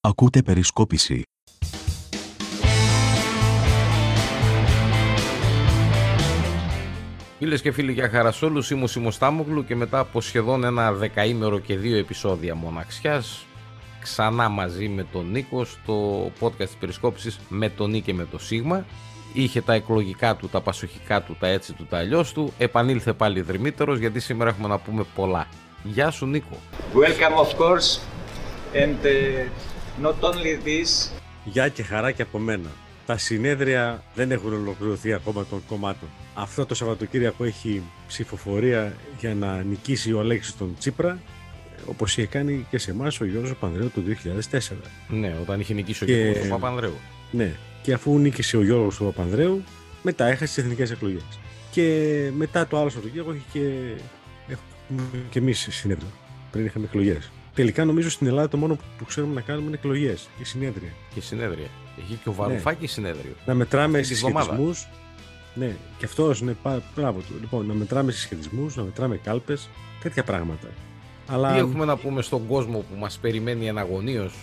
Ακούτε περισκόπηση. Φίλες και φίλοι, για χαρά σε όλους, είμαι ο Σίμος Στάμογλου και μετά από σχεδόν ένα δεκαήμερο και δύο επεισόδια μοναξιάς ξανά μαζί με τον Νίκο στο podcast της περισκόπησης με τον Νίκο και με το Σίγμα είχε τα εκλογικά του, τα πασοχικά του, τα έτσι του, τα αλλιώς του. Επανήλθε πάλι δρυμύτερος γιατί σήμερα έχουμε να πούμε πολλά. Γεια σου Νίκο. Welcome of course and uh, not only this Γεια και χαρά και από μένα. Τα συνέδρια δεν έχουν ολοκληρωθεί ακόμα των κομμάτων. Αυτό το Σαββατοκύριακο έχει ψηφοφορία για να νικήσει ο Αλέξης τον Τσίπρα, όπως είχε κάνει και σε εμάς ο Γιώργος Παπανδρέου το 2004. Ναι, όταν είχε νικήσει ο Και- Γιώργος του Παπανδρέου Ναι, και αφού νίκησε ο Γιώργος του Παπανδρέου, μετά έχασε τις εθνικές εκλογές. Και μετά το άλλο Σαββατοκύριακο έχει και, έχουμε και εμείς συνέδριο, πριν είχαμε εκλογές. Τελικά νομίζω στην Ελλάδα το μόνο που- που ξέρουμε να κάνουμε είναι εκλογές και συνέδρια. και συνέδρια. Έχει και ο Βαρουφάκης συνέδριο. Να μετράμε Αυτή τη βδομάδα. συσχετισμού. Ναι, και αυτός είναι πά- μπράβο του. Λοιπόν, να μετράμε συσχετισμού, να μετράμε κάλπες, τέτοια πράγματα. Αλλά Τι έχουμε να πούμε στον κόσμο που μας περιμένει εναγωνίως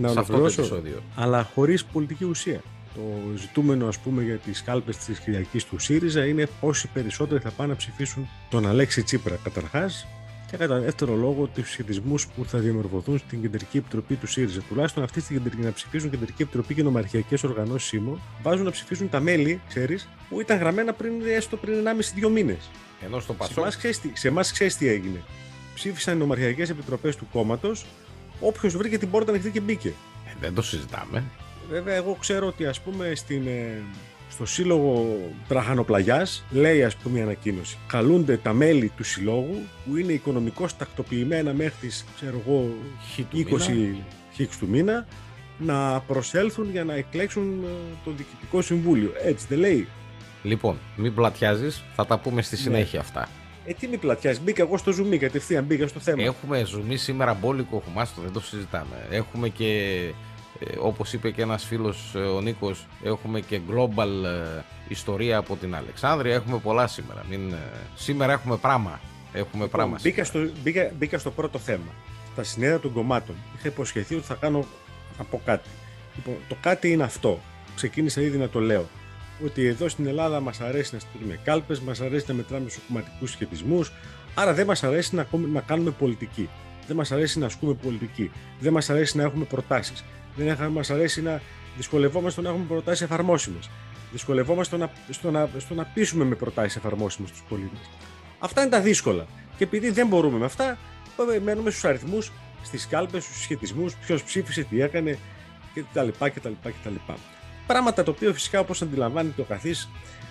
να σε αυτό το ολοκληρώσω, επεισόδιο; αλλά χωρίς πολιτική ουσία. Το ζητούμενο, ας πούμε, για τις κάλπες της Κυριακής του ΣΥΡΙΖΑ είναι πόσοι περισσότεροι θα πάνε να ψηφίσουν τον Αλέξη Τσίπρα καταρχάς και κατά δεύτερο λόγο τους σχετισμούς που θα διαμορφωθούν στην Κεντρική Επιτροπή του ΣΥΡΙΖΑ. Τουλάχιστον αυτή στην κεντρική, να ψηφίσουν Κεντρική Επιτροπή και νομαρχιακές οργανώσεις ΣΥΜΟ, βάζουν να ψηφίσουν τα μέλη, ξέρεις, που ήταν γραμμένα πριν, έστω πριν 1,5-2 μήνες. Ενώ στο Σε Πασόκ εμάς ξέρεις, τι- σε εμάς ξέρεις τι έγινε. Ψήφισαν οι νομαρχιακές επιτροπές του κόμματος, όποιος βρήκε την πόρτα ανοιχτή και μπήκε. Ε, δεν το συζητάμε. Βέβαια, εγώ ξέρω ότι ας πούμε στην, ε, στο σύλλογο Τραχανοπλαγιάς λέει ας πούμε η ανακοίνωση. Καλούνται τα μέλη του συλλόγου που είναι οικονομικώς τακτοποιημένα μέχρι τις ξέρω εγώ Χ του 20 μήνα. χίξ του μήνα να προσέλθουν για να εκλέξουν ε, το διοικητικό συμβούλιο. Έτσι δεν λέει. Λοιπόν, μην πλατιάζεις, θα τα πούμε στη συνέχεια αυτά. Ε, τι μη πλατιάζεις, μπήκα εγώ στο ζουμί κατευθείαν, μπήκα στο θέμα. Έχουμε ζουμί σήμερα μπόλικο χουμάστο, δεν το συζητάμε. Έχουμε και, ε, όπως είπε και ένας φίλος ε, ο Νίκος, έχουμε και global ε, ιστορία από την Αλεξάνδρεια. Έχουμε πολλά σήμερα. Μην, ε, σήμερα έχουμε πράγμα. Έχουμε πράγμα. Λοιπόν, μπήκα, σήμερα. στο, μπήκα, μπήκα στο πρώτο θέμα. Τα συνέδρα των κομμάτων. Είχα υποσχεθεί ότι θα κάνω θα πω κάτι. Λοιπόν, το κάτι είναι αυτό. Ξεκίνησα ήδη να το λέω. Ότι εδώ στην Ελλάδα μας αρέσει να στείλουμε κάλπες, μας αρέσει να μετράμε στους κομματικούς σχετισμούς, άρα δεν μας αρέσει να, ακούμε- να κάνουμε πολιτική. Δεν μας αρέσει να ασκούμε πολιτική. Δεν μας αρέσει να έχουμε προτάσεις. Δεν μας αρέσει να δυσκολευόμαστε στο να έχουμε προτάσεις εφαρμόσιμες. Δυσκολευόμαστε στο να, στο, να, στο να πείσουμε με προτάσεις εφαρμόσιμες στου πολίτες. Αυτά είναι τα δύσκολα. Και επειδή δεν μπορούμε με αυτά, πάμε- μένουμε στους αριθμούς, στις κάλπες, στους σχετισμούς, ποιος ψήφισε, τι έκανε κτλ. κτλ, κτλ. Πράγματα τα οποία φυσικά όπως αντιλαμβάνεται ο καθής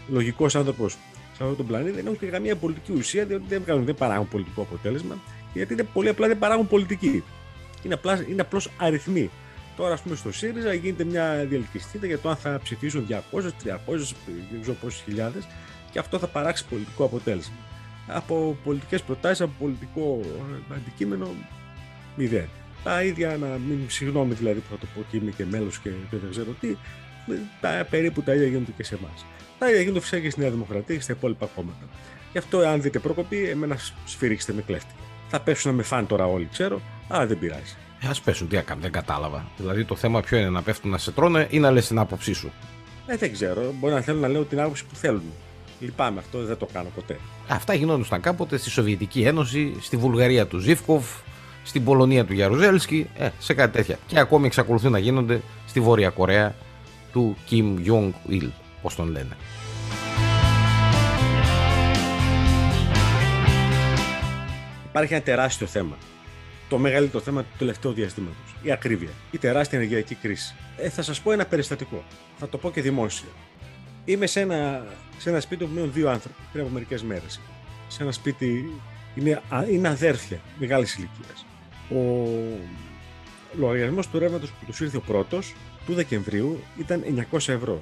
λογικός άνθρωπος σε αυτόν τον πλανήτη δεν έχουν και καμία πολιτική ουσία, διότι δεν, βγάζουν, δεν παράγουν πολιτικό αποτέλεσμα, γιατί είναι πολύ απλά δεν παράγουν πολιτική. Είναι, απλά, είναι απλώς αριθμοί. Τώρα, ας πούμε, στο ΣΥΡΙΖΑ γίνεται μια διαλκυστήτα για το αν θα ψηφίσουν 200, 300, δεν ξέρω πόσες χιλιάδες και αυτό θα παράξει πολιτικό αποτέλεσμα. Από πολιτικές προτάσεις, από πολιτικό ε, αντικείμενο, μηδέν. Τα ίδια, να μην συγγνώμη δηλαδή που θα το πω και είμαι και μέλος και δεν ξέρω τι, τα, περίπου τα ίδια γίνονται και σε εμάς. Τα ίδια γίνονται φυσικά και στη Νέα Δημοκρατία και στα υπόλοιπα κόμματα. Γι' αυτό, αν δείτε προκοπή, εμένα σφυρίξτε με κλέφτη. Θα πέσουν να με φάνε τώρα όλοι, ξέρω, αλλά δεν πειράζει. Ε, ας πέσουν, τι έκανα, δεν κατάλαβα. Δηλαδή το θέμα ποιο είναι, να πέφτουν να σε τρώνε ή να λες την άποψή σου; Ε, δεν ξέρω. Μπορεί να θέλουν να λέω την άποψη που θέλουν. Λυπάμαι αυτό, δεν το κάνω ποτέ. Αυτά γινόντουσαν κάποτε στη Σοβιετική Ένωση, στη Βουλγαρία του Ζήφκοφ, στην Πολωνία του Γιαρουζέλσκι, ε, σε κάτι τέτοια. Και ακόμη εξακολουθούν να γίνονται στη Βόρεια Κορέα του Kim Jong-il, πώς τον λένε. Υπάρχει ένα τεράστιο θέμα. Το μεγαλύτερο θέμα του τελευταίου διαστήματος. Η ακρίβεια. Η τεράστια ενεργειακή κρίση. Ε, θα σας πω ένα περιστατικό. Θα το πω και δημόσια. Είμαι σε ένα, σε ένα σπίτι που μένουν δύο άνθρωποι πριν από μερικές μέρες. Σε ένα σπίτι. Είναι, α- είναι αδέρφια μεγάλης ηλικίας. Ο λογαριασμός του ρεύματος που τους ήρθε ο πρώτος του Δεκεμβρίου ήταν 900 ευρώ.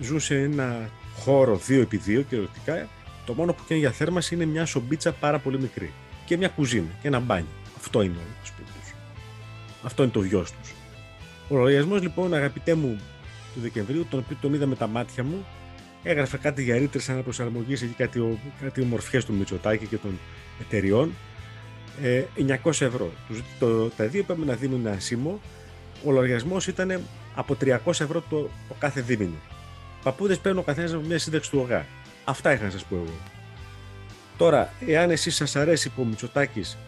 Ζουν σε ένα χώρο 2x2 κυριολεκτικά. Το μόνο που κάνει για θέρμανση είναι μια σομπίτσα πάρα πολύ μικρή. Και μια κουζίνα και ένα μπάνιο. Αυτό είναι όλο το σπίτι τους. Αυτό είναι το βιό τους. Ο λογαριασμός λοιπόν, αγαπητέ μου, του Δεκεμβρίου, τον οποίο τον είδα με τα μάτια μου, έγραφε κάτι για ρήτρες αναπροσαρμογής εκεί, κάτι, ο- κάτι ομορφιές του Μητσοτάκη και των εταιριών. Ε, 900 ευρώ. Τους, το, τα δύο πρέπει να δίνουν ένα σήμο ο λογαριασμός ήταν από 300 ευρώ το, το κάθε δίμηνο. Παππούδες παίρνουν ο καθένας από μια σύνταξη του ΟΓΑ. Αυτά είχα να σας πω εγώ. Τώρα, εάν εσείς σας αρέσει που ο Μητσοτάκης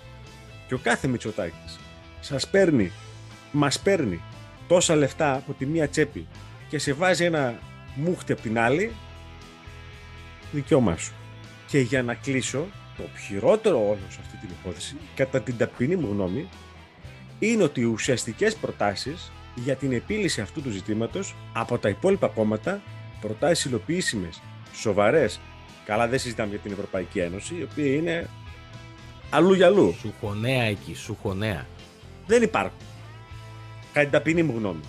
και ο κάθε Μητσοτάκης σας παίρνει, μας παίρνει τόσα λεφτά από τη μία τσέπη και σε βάζει ένα μούχτη από την άλλη, δικαίωμά σου. Και για να κλείσω, το χειρότερο όλο σε αυτή την υπόθεση, κατά την ταπεινή μου γνώμη, είναι ότι οι ουσιαστικές προτάσεις για την επίλυση αυτού του ζητήματος από τα υπόλοιπα κόμματα, προτάσεις υλοποιήσιμες, σοβαρές, καλά δεν συζητάμε για την Ευρωπαϊκή Ένωση, η οποία είναι αλλού για αλλού. Σουχονέα εκεί, σουχονέα. Δεν υπάρχουν. Κατά την ταπεινή μου γνώμη.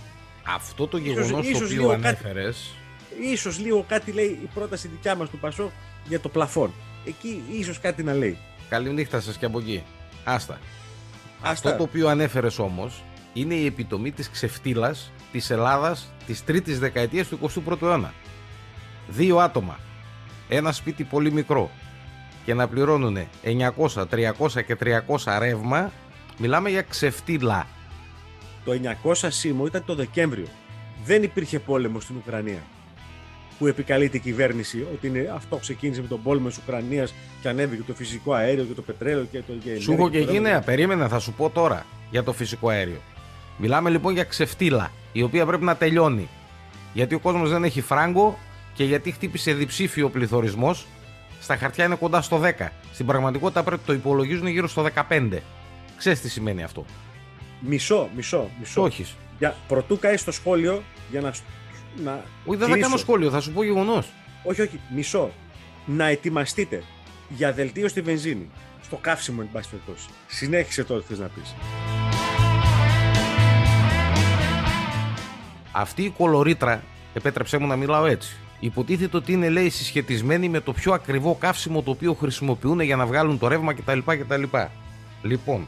Αυτό το γεγονός το ίσως οποίο λίγο ανέφερες, Ίσως λίγο κάτι λέει η πρόταση δικιά μας του Πασό για το πλαφόν. Εκεί ίσως κάτι να λέει. καληνύχτα σας και από εκεί. Άστα. Άστα. Αυτό το οποίο ανέφερες όμως είναι η επιτομή της ξεφτύλας της Ελλάδας της τρίτης δεκαετίας του 21ου αιώνα. Δύο άτομα, ένα σπίτι πολύ μικρό και να πληρώνουν 900, 300 και 300 ρεύμα, μιλάμε για ξεφτύλα. Το 900 σήμο ήταν το Δεκέμβριο. Δεν υπήρχε πόλεμος στην Ουκρανία. Που επικαλείται η κυβέρνηση ότι είναι, αυτό ξεκίνησε με τον πόλεμο της Ουκρανίας και ανέβηκε το φυσικό αέριο και το πετρέλαιο και το και η Σου ενέργεια έχω και το εκεί ρεύμα. νέα, περίμενα, θα σου πω τώρα για το φυσικό αέριο. Μιλάμε λοιπόν για ξεφτύλα, η οποία πρέπει να τελειώνει. Γιατί ο κόσμος δεν έχει φράγκο και γιατί χτύπησε διψήφιο πληθωρισμός. Στα χαρτιά είναι κοντά στο 10. Στην πραγματικότητα πρέπει το υπολογίζουν γύρω στο 15. Ξέρεις τι σημαίνει αυτό. Μισό, μισό, μισό. Το έχεις. Για, πρωτού καείς στο σχόλιο για να. να Όχι, δεν θα κλείσω. κάνω σχόλιο, θα σου πω γεγονός. Όχι, όχι, μισό. Να ετοιμαστείτε για δελτίο στη βενζίνη. Στο καύσιμο, εν πάση περιπτώσει. Συνέχισε τώρα τι θες να πεις. Αυτή η κολορίτρα, επέτρεψέ μου να μιλάω έτσι, υποτίθεται ότι είναι λέει συσχετισμένη με το πιο ακριβό καύσιμο το οποίο χρησιμοποιούν για να βγάλουν το ρεύμα κτλ. κτλ. Λοιπόν,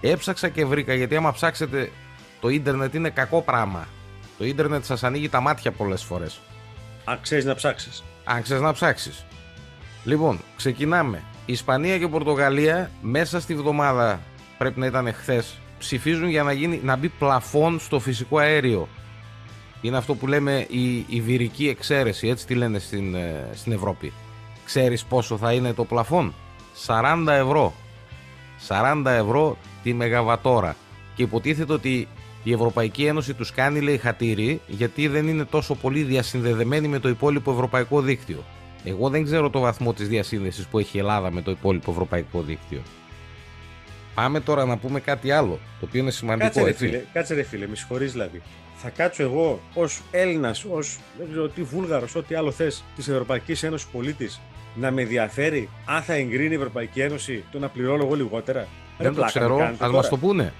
έψαξα και βρήκα γιατί άμα ψάξετε το ίντερνετ είναι κακό πράγμα. Το ίντερνετ σας ανοίγει τα μάτια πολλές φορές. Αν ξέρεις να ψάξεις. Αν ξέρεις να ψάξεις. Λοιπόν, ξεκινάμε. Ισπανία και Πορτογαλία μέσα στη βδομάδα, πρέπει να ήταν χθες, ψηφίζουν για να, γίνει, να μπει πλαφόν στο φυσικό αέριο. Είναι αυτό που λέμε η, η βυρική εξαίρεση, έτσι τη λένε στην, ε, στην Ευρώπη. Ξέρεις πόσο θα είναι το πλαφόν; 40 ευρώ. 40 ευρώ τη μεγαβατόρα. Και υποτίθεται ότι η Ευρωπαϊκή Ένωση τους κάνει λέει χατήρι γιατί δεν είναι τόσο πολύ διασυνδεδεμένη με το υπόλοιπο ευρωπαϊκό δίκτυο. Εγώ δεν ξέρω το βαθμό της διασύνδεσης που έχει η Ελλάδα με το υπόλοιπο ευρωπαϊκό δίκτυο. Πάμε τώρα να πούμε κάτι άλλο, το οποίο είναι σημαντικό, Κάτσε ρε, έτσι. φίλε, κάτσε ρε φίλε, με συγχωρείς δηλαδή. Θα κάτσω εγώ ως Έλληνας, ως δεν ξέρω τι Βούλγαρος, ό,τι άλλο θες της Ευρωπαϊκής Ένωσης πολίτης, να με ενδιαφέρει αν θα εγκρίνει η Ευρωπαϊκή Ένωση το να πληρώνω εγώ λιγότερα; Δεν το πλάκα ξέρω, μου κάνετε ας τώρα. μας το πούνε.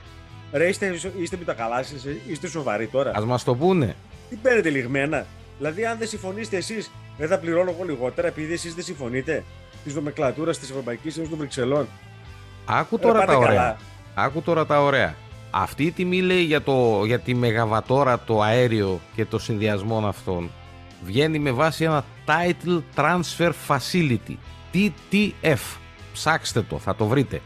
Ρε, είστε, είστε με τα καλά σας, είστε, είστε σοβαροί τώρα. Ας μας το πούνε. Τι παίρνετε λιγμένα; Δηλαδή, αν δεν συμφωνήσετε εσείς, δεν θα πληρώνω εγώ λιγότερα επειδή εσείς δεν συμφωνείτε της νομεκλατούρας της Ευρωπαϊκής Ένωσης των Βρυξελών. Άκου Ρε, τώρα πάτε τα ωραία. καλά. Άκου τώρα τα ωραία. Αυτή η τιμή λέει για, το, για τη μεγαβατόρα το αέριο και το συνδυασμό αυτών βγαίνει με βάση ένα Title Transfer Facility TTF ψάξτε το, θα το βρείτε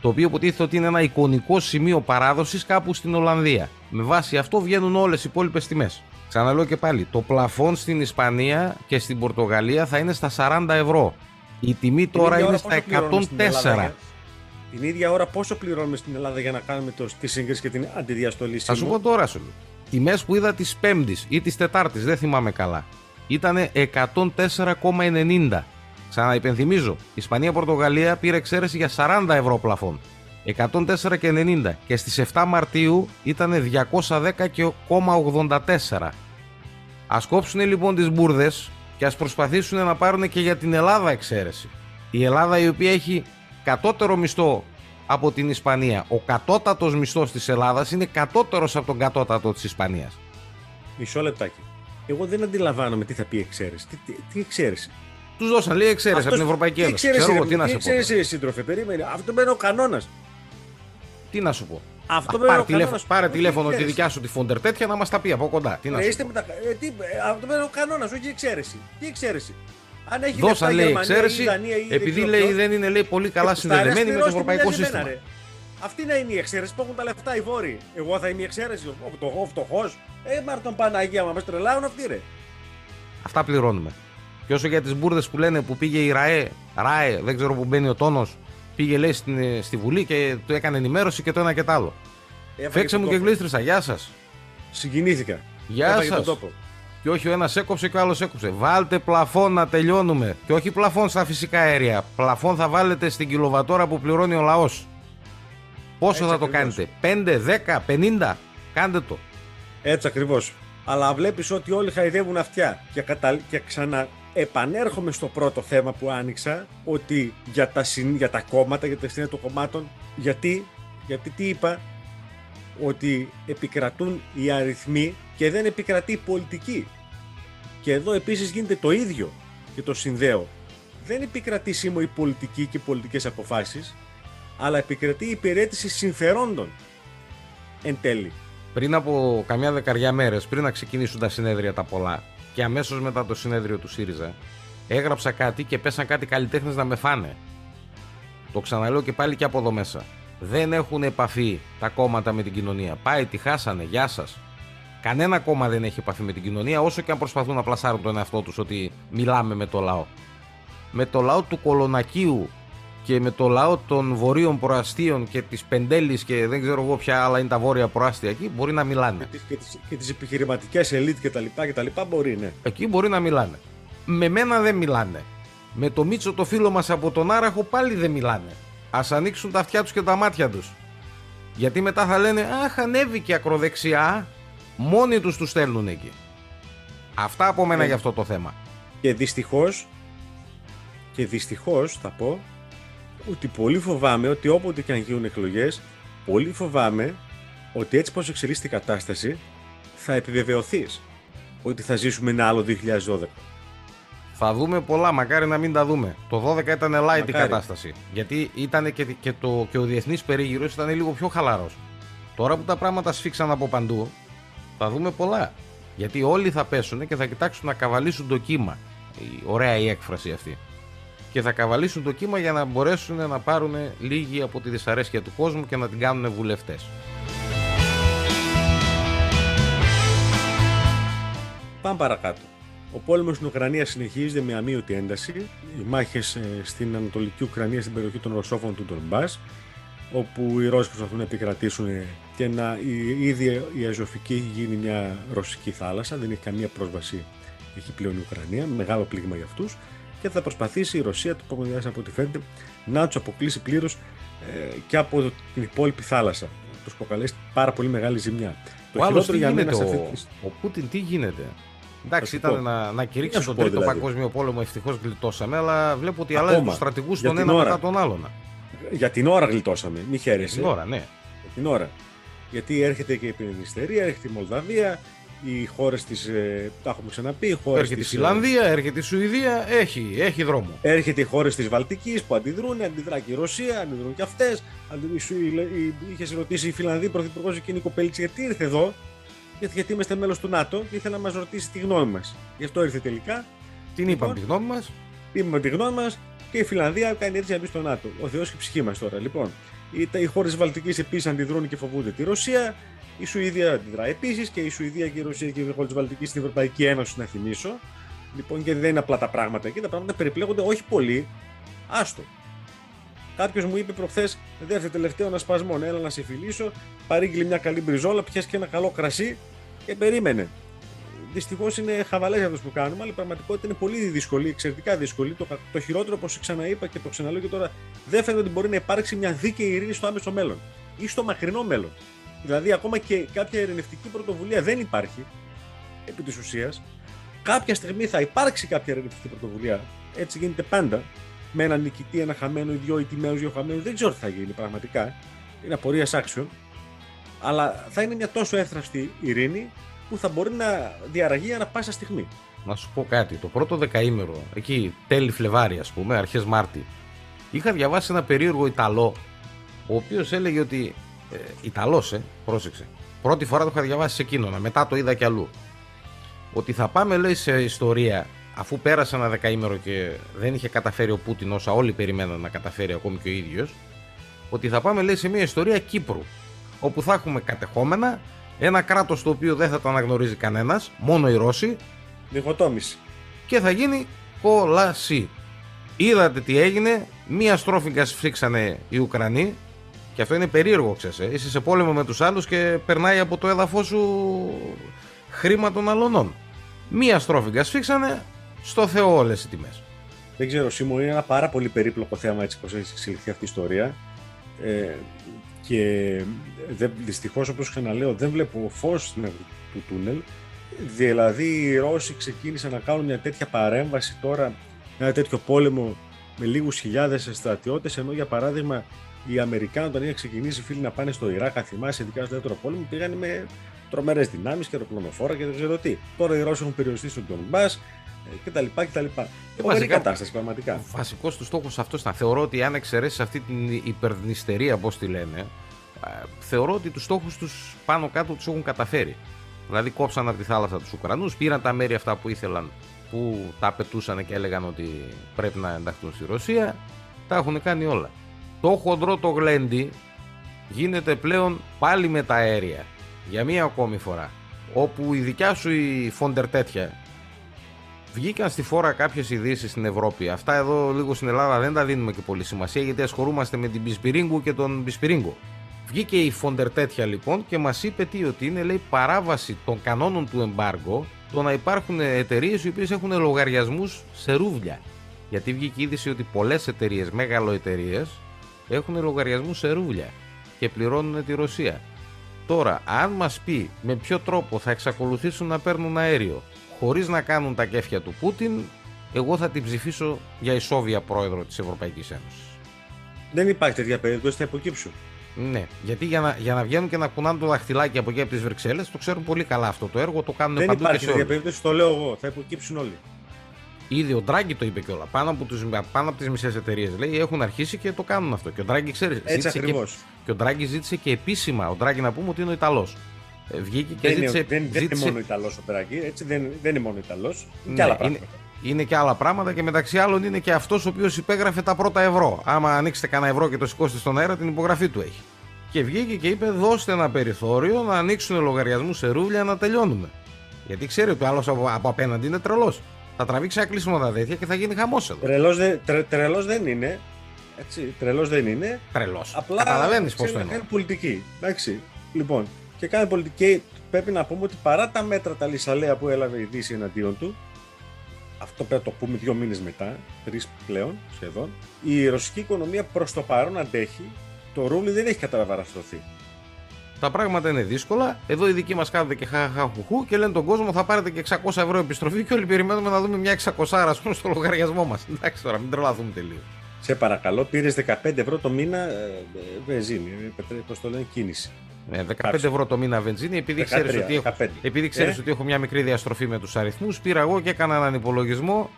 το οποίο υποτίθεται ότι είναι ένα εικονικό σημείο παράδοσης κάπου στην Ολλανδία με βάση αυτό βγαίνουν όλες οι υπόλοιπες τιμές ξαναλέω και πάλι το πλαφόν στην Ισπανία και στην Πορτογαλία θα είναι στα 40 ευρώ η τιμή Την τώρα ίδια είναι ώρα στα πόσο πληρώνουμε στην Ελλάδα 104 για- Την ίδια ώρα πόσο πληρώνουμε στην Ελλάδα για να κάνουμε το, τη σύγκριση και την αντιδιαστολή Θα σου σήμου; πω τώρα σου. Τιμέ που είδα της Πέμπτης ή της Τετάρτης, δεν θυμάμαι καλά. Ήταν 104,90. Ξαναυπενθυμίζω, η Ισπανία-Πορτογαλία πήρε εξαίρεση για 40 ευρώ πλαφόν. 104,90 και στις 7 Μαρτίου ήταν 210,84. Ας κόψουν λοιπόν τις μπουρδες και ας προσπαθήσουν να πάρουν και για την Ελλάδα εξαίρεση. Η Ελλάδα η οποία έχει κατώτερο μισθό από την Ισπανία. Ο κατώτατος μισθός της Ελλάδας είναι κατώτερος από τον κατώτατο της Ισπανίας. Μισό λεπτάκι. Εγώ δεν αντιλαμβάνομαι τι θα πει εξαίρεση. Τι, τι, τι εξαίρεση; Τους δώσαν λέει εξαίρεση από Αυτός- την Ευρωπαϊκή τι Ένωση. εξαίρεση, Ξέρω εγώ ρε, τι να τι σε πω. εξαίρεση, ρε, σύντροφε, περίμενε. Αυτό μένει ο κανόνας. Τι να σου πω. Αυτό Α, μένει πάρε ο τηλέφωνο, κανόνας. πάρε τηλέφωνο τη δικιά σου τη φόντερ τέτοια να μας τα πει από κοντά. Τι να σου είστε με τα... ε, τι, ε, αυτό μένει ο κανόνας, όχι η εξαίρεση. Τι εξαίρεση; Αν έχει Δώσαν λεφτά η λέει Γερμανία ή η εξαίρεση Δανία ή επειδή ξέρω λέει ποιος, δεν είναι λέει πολύ καλά ε, συνδεδεμένη με το πληρώσει, ευρωπαϊκό τι μοιάζει σύστημα. εμένα, ρε. Αυτοί να είναι οι εξαίρεση που έχουν τα λεφτά οι βόρειοι. Εγώ θα είμαι η εξαίρεση, ο φτωχό, φτωχός. Ε, Μάρτον Παναγία, μα μες τρελάουν αυτοί ρε. Αυτά πληρώνουμε. Και όσο για τις μπουρδες που λένε που πήγε η ΡΑΕ, ΡΑΕ, δεν ξέρω που μπαίνει ο τόνος, πήγε λέει στην, στη Βουλή και του έκανε ενημέρωση και το ένα και το άλλο. Φέξε μου και γλίστρισα, γεια σας. Συγκινήθηκα. Γεια σας. Και όχι ο ένας έκοψε και ο άλλος έκοψε. Βάλτε πλαφόν να τελειώνουμε. Και όχι πλαφόν στα φυσικά αέρια. Πλαφόν θα βάλετε στην κιλοβατόρα που πληρώνει ο λαός. Πόσο Έτσι θα το κάνετε, 5, 10, 50, κάντε το. Έτσι ακριβώς. Αλλά βλέπεις ότι όλοι χαϊδεύουν αυτιά. Και, κατα... και ξανά επανέρχομαι στο πρώτο θέμα που άνοιξα, ότι για τα, συν... για τα κόμματα, για τα συνέχεια των κομμάτων, γιατί, γιατί τι είπα, ότι επικρατούν οι αριθμοί και δεν επικρατεί η πολιτική. Και εδώ επίσης γίνεται το ίδιο και το συνδέω. Δεν επικρατεί σήμερα η πολιτική και οι πολιτικές αποφάσεις, αλλά επικρατεί η υπηρέτηση συμφερόντων εν τέλει. Πριν από καμιά δεκαριά μέρες, πριν να ξεκινήσουν τα συνέδρια τα πολλά και αμέσως μετά το συνέδριο του ΣΥΡΙΖΑ, έγραψα κάτι και πέσαν κάτι καλλιτέχνες να με φάνε. Το ξαναλέω και πάλι και από εδώ μέσα. Δεν έχουν επαφή τα κόμματα με την κοινωνία. Πάει, τη χάσανε, γεια σας. Κανένα κόμμα δεν έχει επαφή με την κοινωνία, όσο και αν προσπαθούν να πλασάρουν τον εαυτό τους ότι μιλάμε με το λαό. Με το λαό του Κολονακίου και με το λαό των βορείων προαστίων και της Πεντέλης και δεν ξέρω εγώ ποια άλλα είναι τα βόρεια προάστια εκεί, μπορεί να μιλάνε. Και τι και τις επιχειρηματικές ελίτ και τα λοιπά και τα λοιπά μπορεί, ναι. Εκεί μπορεί να μιλάνε. Με μένα δεν μιλάνε. Με το Μίτσο το φίλο μας από τον Άραχο πάλι δεν μιλάνε. Α ανοίξουν τα αυτιά τους και τα μάτια τους. Γιατί μετά θα λένε Αχ, ανέβηκε ακροδεξιά. Μόνοι τους τους στέλνουν εκεί. Αυτά από μένα ε, για αυτό το θέμα. Και δυστυχώς, και δυστυχώς θα πω, ότι πολύ φοβάμαι ότι όποτε και αν γίνουν εκλογές, πολύ φοβάμαι ότι έτσι πως εξελίσσεται η κατάσταση θα επιβεβαιωθείς ότι θα ζήσουμε ένα άλλο 2012. Θα δούμε πολλά, μακάρι να μην τα δούμε. Το 12 ήταν light η κατάσταση. Γιατί ήταν και, και, το, και ο διεθνής περίγυρος ήταν λίγο πιο χαλαρός. Τώρα που τα πράγματα σφίξαν από παντού, θα δούμε πολλά. Γιατί όλοι θα πέσουν και θα κοιτάξουν να καβαλήσουν το κύμα. Η, ωραία η έκφραση αυτή και θα καβαλήσουν το κύμα για να μπορέσουν να πάρουν λίγοι από τη δυσαρέσκεια του κόσμου και να την κάνουν βουλευτές. Πάμε παρακάτω. Ο πόλεμος στην Ουκρανία συνεχίζεται με αμύωτη ένταση. Οι μάχες ε, στην Ανατολική Ουκρανία, στην περιοχή των Ρωσόφων του Ντομπά, όπου οι Ρώσοι προσπαθούν να επικρατήσουν και να ήδη η Αζωφική έχει γίνει μια ρωσική θάλασσα. Δεν έχει καμία πρόσβαση, έχει πλέον η Ουκρανία. Μεγάλο πλήγμα για αυτούς και θα προσπαθήσει η Ρωσία, το επόμενο από ό,τι φαίνεται, να τους αποκλείσει πλήρως ε, και από την υπόλοιπη θάλασσα. Τους προκαλέσει πάρα πολύ μεγάλη ζημιά. Το ο χειρότερο για μένα ο, ο Πούτιν τι γίνεται; Εντάξει, ήταν να, να κηρύξει τον Τρίτο δηλαδή. Παγκόσμιο Πόλεμο, ευτυχώς γλιτώσαμε, αλλά βλέπω ότι αλλάζει τους στρατηγούς τον ένα ώρα. μετά τον άλλον. Για την ώρα γλιτώσαμε, μη χαίρεσαι. Για την ώρα, ναι. Για την ώρα. Γιατί έρχεται και η Πενινιστερία, έρχεται η Μολδαβία, οι χώρες της. Ε, τα έχουμε ξαναπεί. Χώρες έρχεται της, η Φιλανδία, έρχεται η Σουηδία, έχει, έχει δρόμο. Έρχεται οι χώρες της Βαλτικής που αντιδρούν, αντιδρά και η Ρωσία, αντιδρούν και αυτές. Είχες ρωτήσει η Φιλανδή πρωθυπουργός και η Κοπέλιτση γιατί ήρθε εδώ, γιατί, γιατί είμαστε μέλος του ΝΑΤΟ και ήθελε να μας ρωτήσει τη γνώμη μας. Γι' αυτό ήρθε τελικά. Την είπαμε τη γνώμη μας. Είπαμε τη γνώμη μας και η Φιλανδία κάνει έτσι να μπει στο ΝΑΤΟ. Ο Θεός και η ψυχή μας τώρα. Λοιπόν, οι, οι χώρες τη Βαλτικής επίσης αντιδρούν και φοβούνται τη Ρωσία. Η Σουηδία αντιδρά επίσης και η Σουηδία και η Ρωσία και η χώρες τη Βαλτικής στην Ευρωπαϊκή Ένωση, να θυμίσω. Λοιπόν, και δεν είναι απλά τα πράγματα εκεί. Τα πράγματα περιπλέγονται όχι πολύ. Άστο. Κάποιος μου είπε προχθές, δεύτερο τελευταίο ένα σπασμό. Έλα να σε φιλήσω, παρήγγειλε μια καλή μπριζόλα, πιάσει και ένα καλό κρασί και περίμενε. Δυστυχώς είναι χαβαλές αυτό που κάνουμε, αλλά η πραγματικότητα είναι πολύ δύσκολη, εξαιρετικά δύσκολη. Το, το χειρότερο, όπως ξαναείπα και το ξαναλέω και τώρα, δεν φαίνεται ότι μπορεί να υπάρξει μια δίκαιη ειρήνη στο άμεσο μέλλον ή στο μακρινό μέλλον. Δηλαδή, ακόμα και κάποια ειρηνευτική πρωτοβουλία δεν υπάρχει επί της ουσίας. Κάποια στιγμή θα υπάρξει κάποια ειρηνευτική πρωτοβουλία. Έτσι γίνεται πάντα. Με έναν νικητή, ένα χαμένο, ή δυο ηττημένους, δύο χαμένους. Δεν ξέρω τι θα γίνει πραγματικά. Είναι απορία άξιων. Αλλά θα είναι μια τόσο εύθραυστη ειρήνη που θα μπορεί να διαραγεί ανα πάσα στιγμή. Να σου πω κάτι. Το πρώτο δεκαήμερο, εκεί τέλη Φλεβάρι, ας πούμε, αρχές Μάρτη, είχα διαβάσει ένα περίεργο Ιταλό, ο οποίος έλεγε ότι ε, Ιταλός, ε, πρόσεξε. Πρώτη φορά το είχα διαβάσει σε εκείνον, μετά το είδα κι αλλού. Ότι θα πάμε, λέει, σε ιστορία, αφού πέρασε ένα δεκαήμερο και δεν είχε καταφέρει ο Πούτιν όσα όλοι περιμέναν να καταφέρει ακόμη και ο ίδιος, ότι θα πάμε λέει σε μια ιστορία Κύπρου όπου θα έχουμε κατεχόμενα ένα κράτος το οποίο δεν θα το αναγνωρίζει κανένας, μόνο οι Ρώσοι Διχοτόμηση. και θα γίνει κόλαση. Είδατε τι έγινε, μία στρόφιγγα σφίξανε οι Ουκρανοί και αυτό είναι περίεργο, ξέρεις. ε. Είσαι σε πόλεμο με τους άλλους και περνάει από το έδαφος σου χρήμα των αλωνών. Μία στρόφιγγα σφίξανε, στο Θεό όλες οι τιμές. Δεν ξέρω, Σίμω, είναι ένα πάρα πολύ περίπλοκο θέμα έτσι πως έχει εξελιχθεί αυτή η ιστορία. Ε, και δεν, δυστυχώς, όπως ξαναλέω, δεν βλέπω φως στην άκρη του τούνελ. Δηλαδή, οι Ρώσοι ξεκίνησαν να κάνουν μια τέτοια παρέμβαση τώρα, ένα τέτοιο πόλεμο με λίγους χιλιάδες στρατιώτες, ενώ για παράδειγμα οι Αμερικάνοι όταν είχαν ξεκινήσει φίλοι να πάνε στο Ιράκ, αν θυμάσαι, ειδικά στο δεύτερο πόλεμο, πήγαν με τρομερές δυνάμεις και αεροπλανοφόρα και δεν ξέρω τι. Τώρα οι Ρώσοι έχουν περιοριστεί στον Ντονμπάς κτλ. κτλ. Φοβερή βασικά- κατάσταση πραγματικά. Βασικός του στόχος αυτός ήταν. Θεωρώ ότι αν εξαιρέσεις αυτή την υπερδνηστερία, όπω τη λένε, α, θεωρώ ότι τους στόχους τους πάνω κάτω τους έχουν καταφέρει. Δηλαδή, κόψαν από τη θάλασσα τους Ουκρανούς, πήραν τα μέρη αυτά που ήθελαν, που τα απαιτούσαν και έλεγαν ότι πρέπει να ενταχθούν στη Ρωσία. Τα έχουν κάνει όλα. Το χοντρό το γλέντι γίνεται πλέον πάλι με τα αέρια. Για μία ακόμη φορά. Όπου η δικιά σου η φόντερ τέτοια Βγήκαν στη φόρα κάποιες ειδήσεις στην Ευρώπη. Αυτά εδώ λίγο στην Ελλάδα δεν τα δίνουμε και πολύ σημασία γιατί ασχολούμαστε με την Μπισπυρίγκου και τον Μπισπυρίγκο. Βγήκε η Φόντερ τέτοια λοιπόν και μας είπε τι, ότι είναι λέει παράβαση των κανόνων του εμπάργου το να υπάρχουν εταιρείες οι οποίες έχουν λογαριασμούς σε ρούβλια. Γιατί βγήκε η είδηση ότι πολλές εταιρείες, μέγαλο εταιρείε, έχουν λογαριασμούς σε ρούβλια και πληρώνουν τη Ρωσία. Τώρα, αν μας πει με ποιο τρόπο θα εξακολουθήσουν να παίρνουν αέριο χωρίς να κάνουν τα κέφια του Πούτιν, εγώ θα την ψηφίσω για ισόβια πρόεδρο της Ευρωπαϊκής Ένωσης. Δεν υπάρχει τέτοια περίπτωση, θα υποκύψουν. Ναι, γιατί για να, για να βγαίνουν και να κουνάνε το δαχτυλάκι από εκεί από τις Βρυξέλλες, το ξέρουν πολύ καλά αυτό το έργο, το κάνουν Δεν παντού και υπάρχει σε τέτοια όλους. περίπτωση, το λέω εγώ. Θα υποκύψουν όλοι. Ήδη ο Ντράγκη το είπε κιόλας. Πάνω από, τους, πάνω από τις μισές εταιρείες λέει έχουν αρχίσει και το κάνουν αυτό. Και ο Ντράγκη ξέρεις. Έτσι ζήτησε και, ακριβώς. και ο Ντράγκη ζήτησε και επίσημα. Ο Ντράγκη να πούμε ότι είναι ο Ιταλός. Ε, βγήκε και Δεν, ζήτησε. είναι, δεν, δεν ζήτησε- είναι μόνο Ιταλός ο Περάκη, έτσι δεν, δεν είναι μόνο Ιταλός. Ναι, και άλλα είναι, πράγματα. είναι και άλλα πράγματα και μεταξύ άλλων είναι και αυτός ο οποίος υπέγραφε τα πρώτα ευρώ. Άμα ανοίξετε κανένα ευρώ και το σηκώσετε στον αέρα, την υπογραφή του έχει. Και βγήκε και είπε: Δώστε ένα περιθώριο να ανοίξουν λογαριασμούς σε ρούβλια να τελειώνουμε. Γιατί ξέρει ότι ο άλλος από, από απέναντι είναι τρελός. Θα τραβήξει ένα κλείσιμο τα τέτοια και θα γίνει χαμός εδώ. Τρελός δεν, τρε, τρελός δεν είναι. Έτσι, τρελός δεν είναι. Τρελός. Απλά Καταλαβαίνεις πώς ξέρεις το να εννοώ. κάνει πολιτική. Εντάξει. Λοιπόν, και κάνει πολιτική. Πρέπει να πούμε ότι παρά τα μέτρα τα λησαλέα που έλαβε η Δύση εναντίον του, αυτό πρέπει να το πούμε δύο μήνες μετά, τρεις πλέον σχεδόν, η ρωσική οικονομία προς το παρόν αντέχει. Το ρούβλι δεν έχει καταβαραθρωθεί. Τα πράγματα είναι δύσκολα. Εδώ οι δικοί μας κάθονται και χαχαχουχού και λένε τον κόσμο θα πάρετε και 600 ευρώ επιστροφή και όλοι περιμένουμε να δούμε μια 600 ας πούμε στο λογαριασμό μας. Εντάξει τώρα, μην τρελαθούμε τελείως. Σε παρακαλώ, πήρες 15 ευρώ το μήνα ε, ε, βενζίνη, ε, πώς το λένε, κίνηση. Ε, 15 Κάψε. ευρώ το μήνα βενζίνη, επειδή 13, ξέρεις ότι, έχω, 15. επειδή ξέρεις Ε; ότι έχω μια μικρή διαστροφή με τους αριθμούς, πήρα εγώ και έκανα έναν υπολογισμό.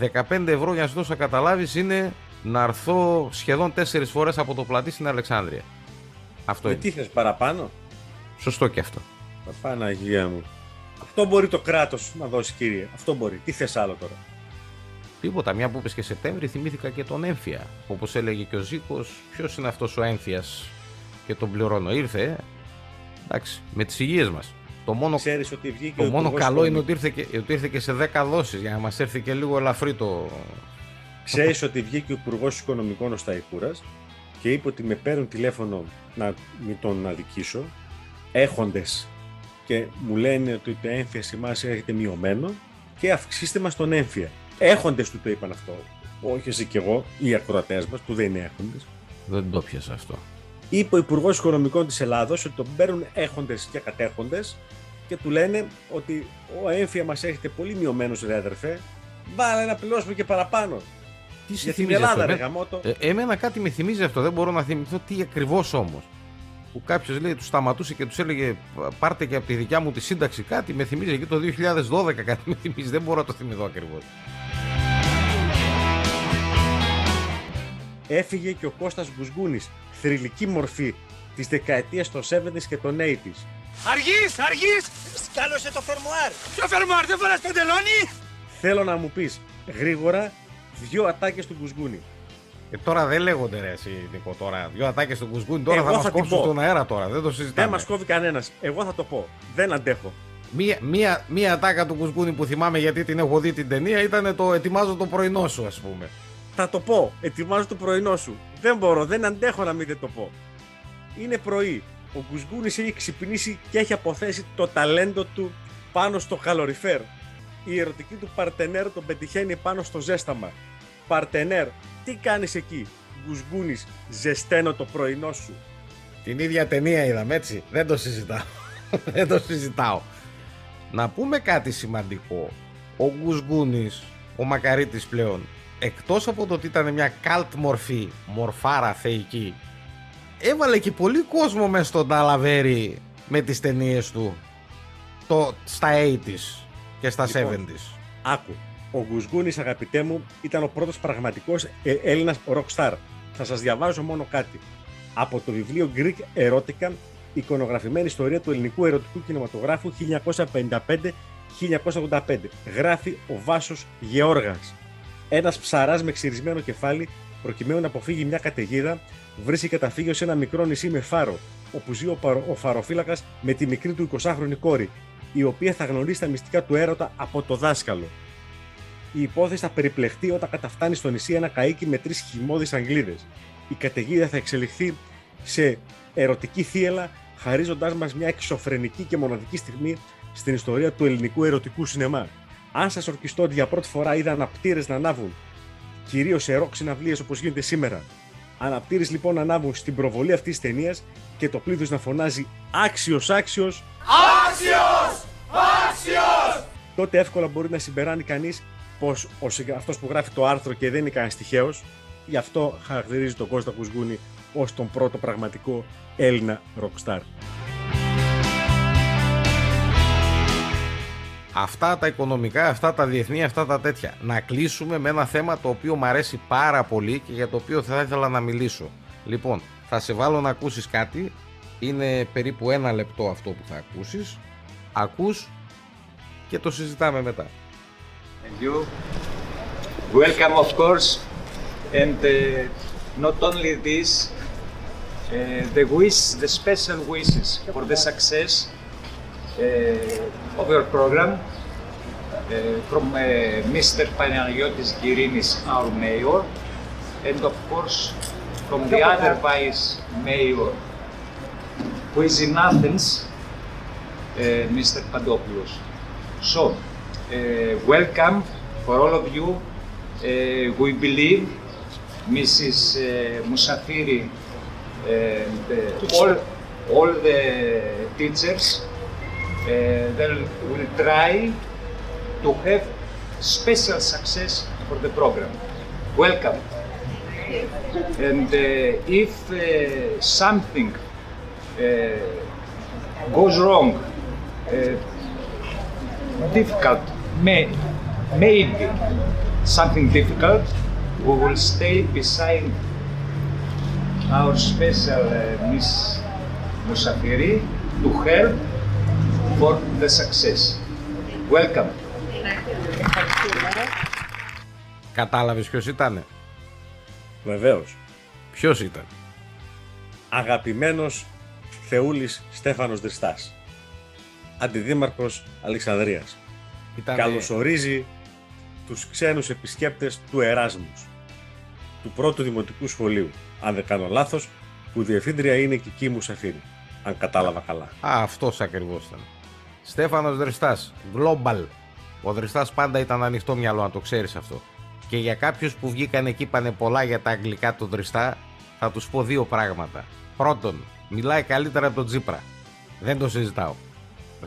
15 ευρώ για να σου δώσω να καταλάβεις είναι να έρθω σχεδόν 4 φορές από το πλατή στην Αλεξάνδρεια. Αυτό Με είναι. τι θες παραπάνω, Σωστό και αυτό. Παναγία μου. Αυτό μπορεί το κράτος να δώσει, κύριε. Αυτό μπορεί. Τι θες άλλο τώρα; Τίποτα, μια που είπες και Σεπτέμβρη, θυμήθηκα και τον Έμφυα. Όπως έλεγε και ο Ζήκος, ποιος είναι αυτός ο Έμφυα και τον πληρώνω. Ήρθε, ε. εντάξει, με τις υγείες μας. Το μόνο, Ξέρεις ότι βγήκε το ο μόνο Υπουργός καλό είναι Οικονομικών. ότι ήρθε, και, ότι ήρθε και σε 10 δόσεις για να μας έρθει και λίγο ελαφρύ το. Ξέρεις ότι βγήκε ο Υπουργός Οικονομικών ο Σταϊκούρας και είπε ότι με παίρνουν τηλέφωνο να μην τον αδικήσω έχοντες και μου λένε ότι το έμφυα σε εμάς έρχεται μειωμένο και αυξήστε μας τον έμφυα. Έχοντες του το είπαν αυτό. Όχι εσύ και εγώ, οι ακροατές μας που δεν είναι έχοντες. Δεν το πιάσα αυτό. Είπε ο Υπουργός Οικονομικών της Ελλάδος ότι τον παίρνουν έχοντες και κατέχοντες και του λένε ότι ο έμφυα μας έρχεται πολύ μειωμένος ρε αδερφέ. Βάλε να πληρώσουμε και παραπάνω. Τι σε Για την θυμίζει αυτό, Ελλάδα, ρε εμέ- γαμότο. ε, εμένα κάτι με θυμίζει αυτό, δεν μπορώ να θυμηθώ τι ακριβώς όμως. Που κάποιος λέει, τους σταματούσε και τους έλεγε Πάρτε και από τη δικιά μου τη σύνταξη κάτι. Με θυμίζει εκεί το 2012 κάτι με θυμίζει. Δεν μπορώ να το θυμηθώ ακριβώς. Έφυγε και ο Κώστας Μπουσγούνης, θρηλυκή μορφή της δεκαετίας των 70s και των 80s. Αργείς, αργείς! Σκάλωσε το φερμουάρ. Ποιο φερμάρ, δεν φοράς παντελόνι! Θέλω να μου πεις γρήγορα δύο ατάκες του Μπουσγούνη. Ε, τώρα δεν λέγονται ρε εσύ Νίκο τώρα. Δυο ατάκες στον Κουσκούνι τώρα Εγώ θα μας θα την κόψουν πω. στον αέρα τώρα. Δεν το συζητάμε. Δεν μας κόβει κανένας. Εγώ θα το πω. Δεν αντέχω. Μία, μία, μία ατάκα του Κουσκούνι που θυμάμαι γιατί την έχω δει την ταινία ήταν το ετοιμάζω το πρωινό σου, ας πούμε. Θα το πω. Ετοιμάζω το πρωινό σου. Δεν μπορώ, δεν αντέχω να μην δεν το πω. Είναι πρωί. Ο Γκουσγκούνης έχει ξυπνήσει και έχει αποθέσει το ταλέντο του πάνω στο καλοριφέρ. Η ερωτική του παρτενέρ τον πετυχαίνει πάνω στο ζέσταμα. Παρτενέρ, τι κάνεις εκεί. Γκουσγκούνης, ζεσταίνω το πρωινό σου. Την ίδια ταινία είδαμε, έτσι. Δεν το συζητάω. Δεν το συζητάω. Να πούμε κάτι σημαντικό. Ο Γκουσγκούνης, ο Μακαρίτης πλέον, εκτός από το ότι ήταν μια καλτ μορφή, μορφάρα θεϊκή, έβαλε και πολύ κόσμο μέσα στον Ταλαβέρι με τις ταινίες του. Το, στα 80s και στα Λοιπόν, 70s. Άκου. Ο Γκουσγκούνη, αγαπητέ μου, ήταν ο πρώτος πραγματικός ε, Έλληνας rockstar. Θα σας διαβάζω μόνο κάτι. Από το βιβλίο Greek Erotica, εικονογραφημένη ιστορία του ελληνικού ερωτικού κινηματογράφου 1955-1985. Γράφει ο Βάσος Γεώργας. Ένας ψαράς με ξυρισμένο κεφάλι, προκειμένου να αποφύγει μια καταιγίδα, βρίσκει καταφύγιο σε ένα μικρό νησί με φάρο, όπου ζει ο, παρο- ο φαροφύλακας με τη μικρή του 20χρονη κόρη, η οποία θα γνωρίσει τα μυστικά του έρωτα από το δάσκαλο. Η υπόθεση θα περιπλεχτεί όταν καταφτάνει στο νησί ένα καίκι με τρεις χυμώδει Αγγλίδες. Η καταιγίδα θα εξελιχθεί σε ερωτική θύελα, χαρίζοντάς μας μια εξωφρενική και μοναδική στιγμή στην ιστορία του ελληνικού ερωτικού σινεμά. Αν σας ορκιστώ ότι για πρώτη φορά είδα αναπτήρες να ανάβουν, κυρίως σε ροκ συναυλίες όπως γίνεται σήμερα, αναπτήρες λοιπόν να ανάβουν στην προβολή αυτής της ταινίας και το πλήθος να φωνάζει Άξιος, άξιος, τότε εύκολα μπορεί να συμπεράνει κανείς πως αυτός που γράφει το άρθρο και δεν είναι κανένας τυχαίος, γι' αυτό χαρακτηρίζει τον Κώστα Κουσγούνη ως τον πρώτο πραγματικό Έλληνα rockstar. Αυτά τα οικονομικά, αυτά τα διεθνή, αυτά τα τέτοια. Να κλείσουμε με ένα θέμα το οποίο μου αρέσει πάρα πολύ και για το οποίο θα ήθελα να μιλήσω. Λοιπόν, θα σε βάλω να ακούσεις κάτι. Είναι περίπου ένα λεπτό αυτό που θα ακούσεις. Ακούς και το συζητάμε μετά. Thank you. Welcome, of course, and uh, not only this, uh, the wish, the special wishes for the success uh, of your program uh, from uh, Mr. Panagiotis Girinis, our mayor, and of course from the other vice mayor who is in Athens, uh, Mr. Pandopoulos. So, uh, welcome for all of you. Uh, we believe Mrs. Musafiri and all, all the teachers they will try to have special success for the program. Welcome. And uh, if uh, something uh, goes wrong, uh, difficult, may, maybe something difficult, we will stay beside our special uh, Miss Musafiri to help for the success. Welcome. Κατάλαβες ποιος ήταν. Βεβαίως. Ποιος ήταν; Αγαπημένος Θεούλης Στέφανος Δριστάς. Αντιδήμαρχος Αλεξανδρίας. Ήταν Καλωσορίζει τους ξένους επισκέπτες του Εράσμους, του πρώτου δημοτικού σχολείου, αν δεν κάνω λάθος, που διευθύντρια είναι και εκεί Μουσαφίρη, αν κατάλαβα καλά. Α, αυτός ακριβώς ήταν. Στέφανος Δριστάς, Global. Ο Δριστάς πάντα ήταν ανοιχτό μυαλό, αν το ξέρεις αυτό. Και για κάποιους που βγήκαν εκεί πάνε πολλά για τα αγγλικά του Δριστά, θα τους πω δύο πράγματα. Πρώτον, μιλάει καλύτερα από τον Τζίπρα. Δεν το συζητάω.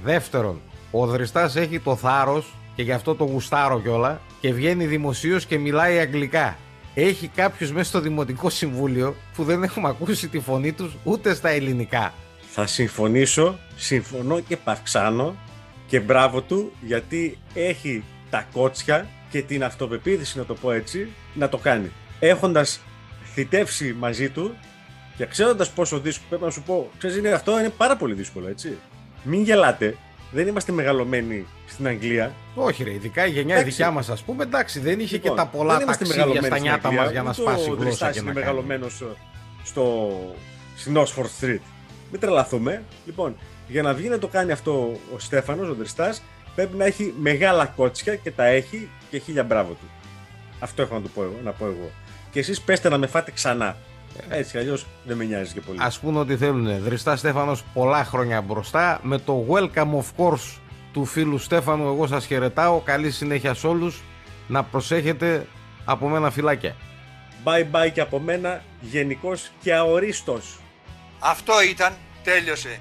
Δεύτερον, ο Δριστάς έχει το θάρρος και γι' αυτό το γουστάρω κιόλα και βγαίνει δημοσίως και μιλάει αγγλικά. Έχει κάποιους μέσα στο Δημοτικό Συμβούλιο που δεν έχουμε ακούσει τη φωνή τους ούτε στα ελληνικά. Θα συμφωνήσω, συμφωνώ και παυξάνω και μπράβο του γιατί έχει τα κότσια και την αυτοπεποίθηση να το πω έτσι να το κάνει. Έχοντας θητεύσει μαζί του και ξέροντας πόσο δύσκολο πρέπει να σου πω, ξέρεις είναι, αυτό είναι πάρα πολύ δύσκολο έτσι. Μην γελάτε, δεν είμαστε μεγαλωμένοι στην Αγγλία. Όχι, ρε, ειδικά η γενιά Εντάξει. δικιά μας, ας πούμε, εντάξει, δεν είχε Λοιπόν, και τα πολλά δεν είμαστε ταξίδια μεγαλωμένοι στα στην νιάτα Αγγλία, μα για να ούτε σπάσει η ο γλώσσα Δριστάς και είναι να κάνει. μεγαλωμένος στο, στην Oxford Street. Μην τρελαθούμε. Λοιπόν, για να βγει να το κάνει αυτό ο Στέφανος, ο Δριστά, πρέπει να έχει μεγάλα κότσια και τα έχει και χίλια μπράβο του. Αυτό έχω να, του πω, εγώ, να πω εγώ. Και εσείς πέστε να με φάτε ξανά. Έτσι, αλλιώς δεν με νοιάζει και πολύ. Α πούνε ότι θέλουν. Δριστά Στέφανος πολλά χρόνια μπροστά. Με το welcome of course του φίλου Στέφανου, εγώ σας χαιρετάω. Καλή συνέχεια σε όλους. Να προσέχετε από μένα φυλάκια. Bye bye και από μένα, γενικός και αορίστος. Αυτό ήταν. Τέλειωσε.